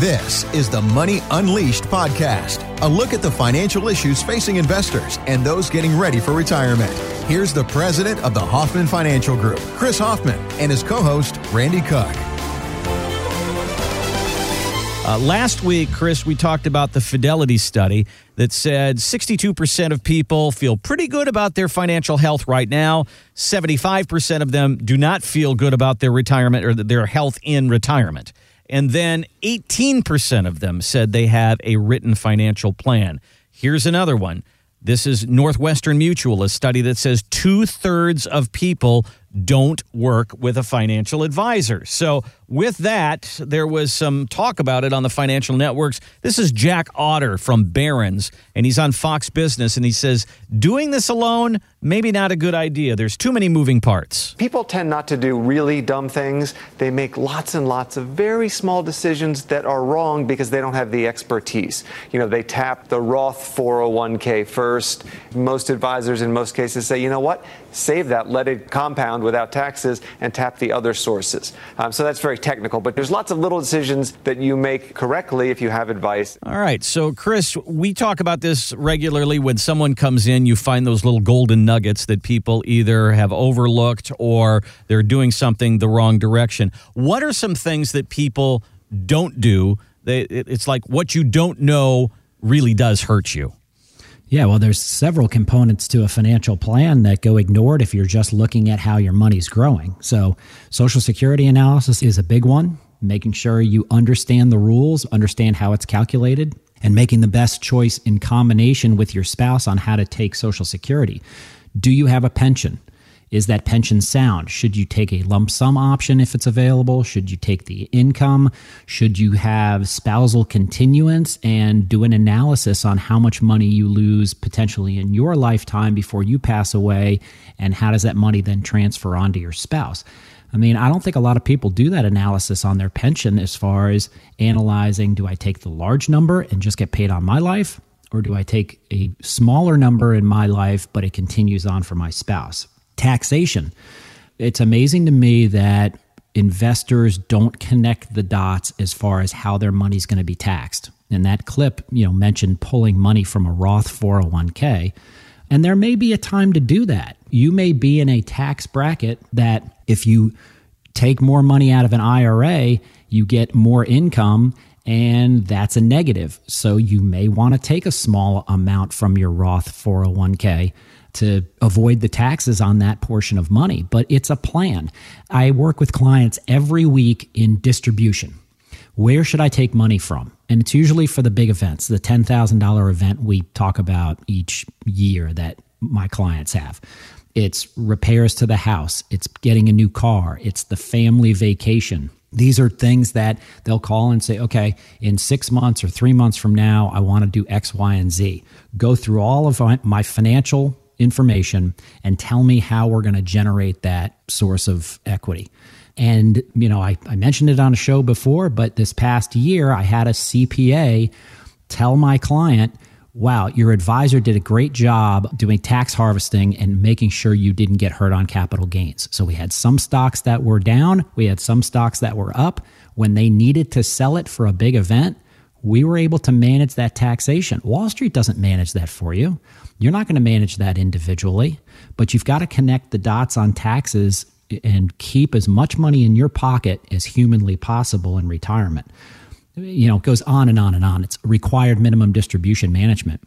This is the Money Unleashed podcast, a look at the financial issues facing investors and those getting ready for retirement. Here's the president of the Hoffman Financial Group, Chris Hoffman, and his co host, Randy Cook. Uh, last week, Chris, we talked about the Fidelity study that said 62% of people feel pretty good about their financial health right now. 75% of them do not feel good about their retirement or their health in retirement. And then 18% of them said they have a written financial plan. Here's another one. This is Northwestern Mutual, a study that says two thirds of people don't work with a financial advisor. So, with that, there was some talk about it on the financial networks. This is Jack Otter from Barron's, and he's on Fox Business, and he says, doing this alone, maybe not a good idea. There's too many moving parts. People tend not to do really dumb things. They make lots and lots of very small decisions that are wrong because they don't have the expertise. You know, they tap the Roth 401k first. Most advisors, in most cases, say, you know what? Save that, let it compound without taxes, and tap the other sources. Um, so that's very technical, but there's lots of little decisions that you make correctly if you have advice. All right. So, Chris, we talk about this regularly. When someone comes in, you find those little golden nuggets that people either have overlooked or they're doing something the wrong direction. What are some things that people don't do? It's like what you don't know really does hurt you. Yeah, well, there's several components to a financial plan that go ignored if you're just looking at how your money's growing. So, Social Security analysis is a big one, making sure you understand the rules, understand how it's calculated, and making the best choice in combination with your spouse on how to take Social Security. Do you have a pension? Is that pension sound? Should you take a lump sum option if it's available? Should you take the income? Should you have spousal continuance and do an analysis on how much money you lose potentially in your lifetime before you pass away? And how does that money then transfer onto your spouse? I mean, I don't think a lot of people do that analysis on their pension as far as analyzing do I take the large number and just get paid on my life? Or do I take a smaller number in my life, but it continues on for my spouse? Taxation. It's amazing to me that investors don't connect the dots as far as how their money's going to be taxed. And that clip, you know, mentioned pulling money from a Roth 401k. And there may be a time to do that. You may be in a tax bracket that if you take more money out of an IRA, you get more income and that's a negative. So you may want to take a small amount from your Roth 401k to avoid the taxes on that portion of money, but it's a plan. I work with clients every week in distribution. Where should I take money from? And it's usually for the big events, the $10,000 event we talk about each year that my clients have. It's repairs to the house, it's getting a new car, it's the family vacation. These are things that they'll call and say, okay, in six months or three months from now, I want to do X, Y, and Z. Go through all of my financial information and tell me how we're going to generate that source of equity. And, you know, I, I mentioned it on a show before, but this past year, I had a CPA tell my client, wow, your advisor did a great job doing tax harvesting and making sure you didn't get hurt on capital gains. So we had some stocks that were down, we had some stocks that were up. When they needed to sell it for a big event, we were able to manage that taxation. Wall Street doesn't manage that for you. You're not going to manage that individually, but you've got to connect the dots on taxes and keep as much money in your pocket as humanly possible in retirement. You know, it goes on and on and on. It's required minimum distribution management.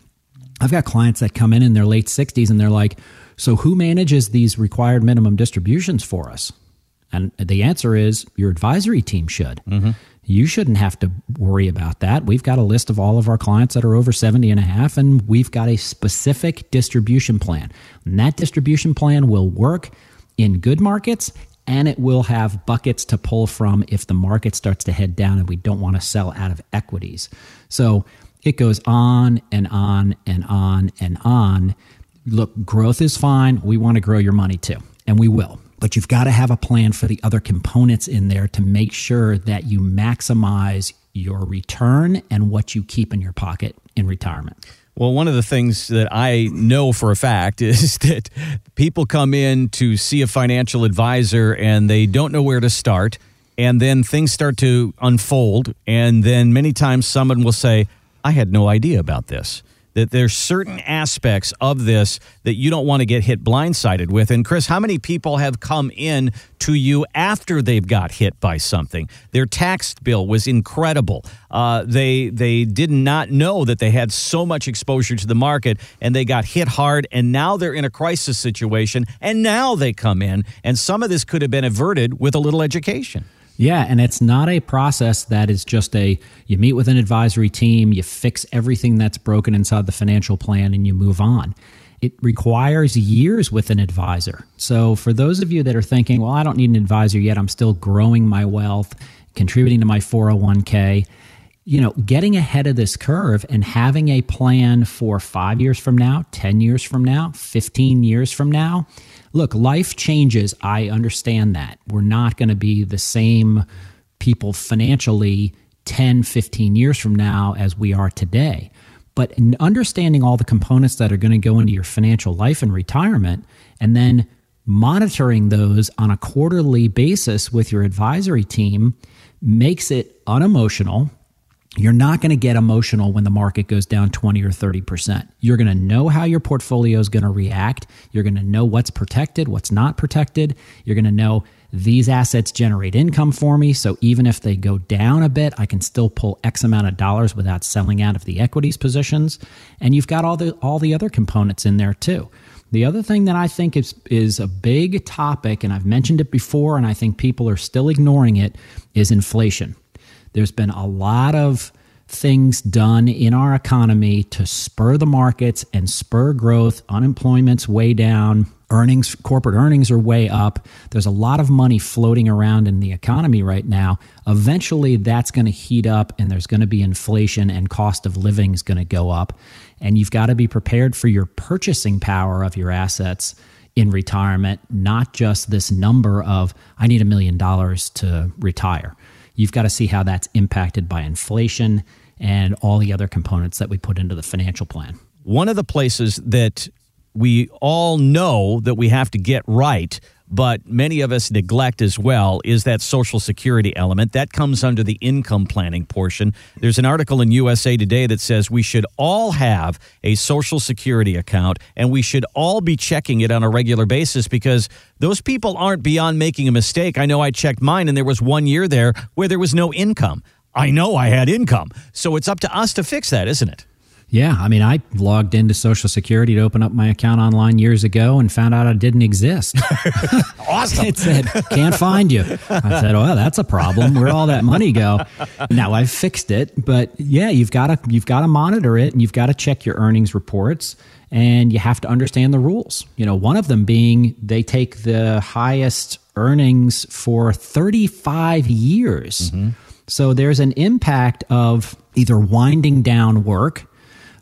I've got clients that come in in their late 60s and they're like, So who manages these required minimum distributions for us? And the answer is your advisory team should. Mm-hmm you shouldn't have to worry about that. We've got a list of all of our clients that are over 70 and a half, and we've got a specific distribution plan. And that distribution plan will work in good markets and it will have buckets to pull from if the market starts to head down and we don't want to sell out of equities. So it goes on and on and on and on. Look, growth is fine. We want to grow your money too, and we will but you've got to have a plan for the other components in there to make sure that you maximize your return and what you keep in your pocket in retirement. Well, one of the things that I know for a fact is that people come in to see a financial advisor and they don't know where to start and then things start to unfold. And then many times someone will say, I had no idea about this that there's certain aspects of this that you don't want to get hit blindsided with. And Chris, how many people have come in to you after they've got hit by something? Their tax bill was incredible. Uh, they they did not know that they had so much exposure to the market, and they got hit hard. And now they're in a crisis situation, and now they come in, and some of this could have been averted with a little education. Yeah, and it's not a process that is just a you meet with an advisory team, you fix everything that's broken inside the financial plan, and you move on. It requires years with an advisor. So, for those of you that are thinking, well, I don't need an advisor yet, I'm still growing my wealth, contributing to my 401k, you know, getting ahead of this curve and having a plan for five years from now, 10 years from now, 15 years from now look, life changes. I understand that. We're not going to be the same people financially 10, 15 years from now as we are today. But understanding all the components that are going to go into your financial life and retirement, and then monitoring those on a quarterly basis with your advisory team makes it unemotional you're not going to get emotional when the market goes down 20 or 30%. You're going to know how your portfolio is going to react. You're going to know what's protected, what's not protected. You're going to know these assets generate income for me. So even if they go down a bit, I can still pull X amount of dollars without selling out of the equities positions. And you've got all the all the other components in there too. The other thing that I think is is a big topic, and I've mentioned it before, and I think people are still ignoring it, is inflation. There's been a lot of things done in our economy to spur the markets and spur growth. Unemployment's way down. Earnings, corporate earnings are way up. There's a lot of money floating around in the economy right now. Eventually, that's going to heat up and there's going to be inflation and cost of living is going to go up. And you've got to be prepared for your purchasing power of your assets in retirement, not just this number of, I need a million dollars to retire. You've got to see how that's impacted by inflation and all the other components that we put into the financial plan. One of the places that we all know that we have to get right but many of us neglect as well is that social security element. That comes under the income planning portion. There's an article in usa today that says we should all have a social security account and we should all be checking it on a regular basis because those people aren't beyond making a mistake. I know i checked mine and there was one year there where there was no income. I know i had income. So it's up to us to fix that isn't it yeah, I mean, I logged into Social Security to open up my account online years ago and found out I didn't exist. awesome. it said, "Can't find you." I said, "Well, that's a problem. Where'd all that money go?" Now I've fixed it, but yeah, you've got to you've got to monitor it and you've got to check your earnings reports and you have to understand the rules. You know, one of them being they take the highest earnings for 35 years. Mm-hmm. So there's an impact of either winding down work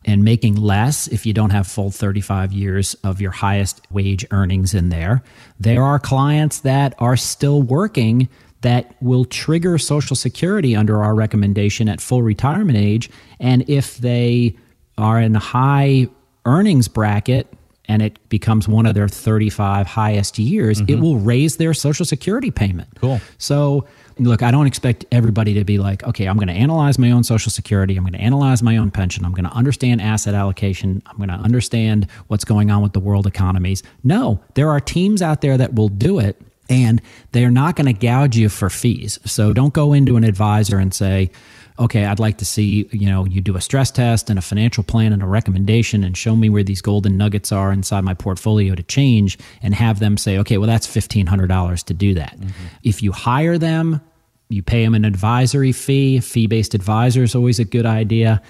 and making less if you don't have full 35 years of your highest wage earnings in there. There are clients that are still working that will trigger Social Security under our recommendation at full retirement age. And if they are in a high earnings bracket, and it becomes one of their 35 highest years, mm-hmm. it will raise their Social Security payment. Cool. So look, I don't expect everybody to be like, okay, I'm going to analyze my own Social Security. I'm going to analyze my own pension. I'm going to understand asset allocation. I'm going to understand what's going on with the world economies. No, there are teams out there that will do it and they're not going to gouge you for fees. So don't go into an advisor and say, okay, I'd like to see, you know, you do a stress test and a financial plan and a recommendation and show me where these golden nuggets are inside my portfolio to change and have them say, okay, well, that's $1,500 to do that. Mm-hmm. If you hire them, you pay them an advisory fee. Fee based advisor is always a good idea,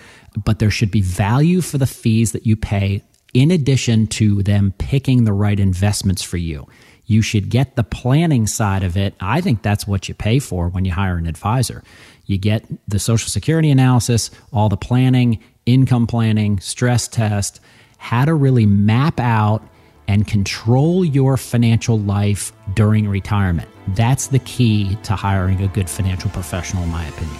but there should be value for the fees that you pay in addition to them picking the right investments for you. You should get the planning side of it. I think that's what you pay for when you hire an advisor. You get the Social Security analysis, all the planning, income planning, stress test, how to really map out and control your financial life during retirement. That's the key to hiring a good financial professional, in my opinion.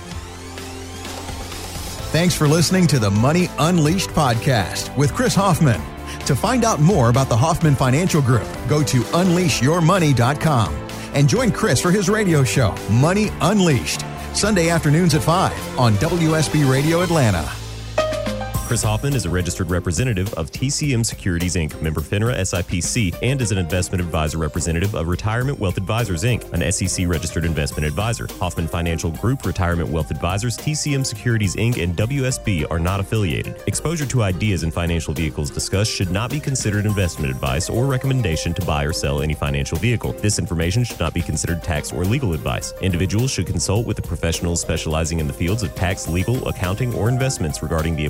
Thanks for listening to the Money Unleashed podcast with Chris Hoffman. To find out more about the Hoffman Financial Group, go to unleashyourmoney.com And join Chris for his radio show, Money Unleashed, Sunday afternoons at 5 on WSB Radio Atlanta. Chris Hoffman is a registered representative of TCM Securities Inc., member FINRA SIPC, and is an investment advisor representative of Retirement Wealth Advisors Inc., an SEC registered investment advisor. Hoffman Financial Group, Retirement Wealth Advisors, TCM Securities Inc., and WSB are not affiliated. Exposure to ideas and financial vehicles discussed should not be considered investment advice or recommendation to buy or sell any financial vehicle. This information should not be considered tax or legal advice. Individuals should consult with the professionals specializing in the fields of tax, legal, accounting, or investments regarding the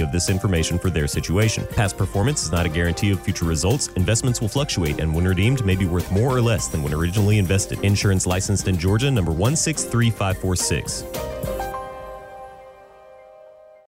of this information for their situation. Past performance is not a guarantee of future results. Investments will fluctuate and when redeemed may be worth more or less than when originally invested. Insurance licensed in Georgia number 163546.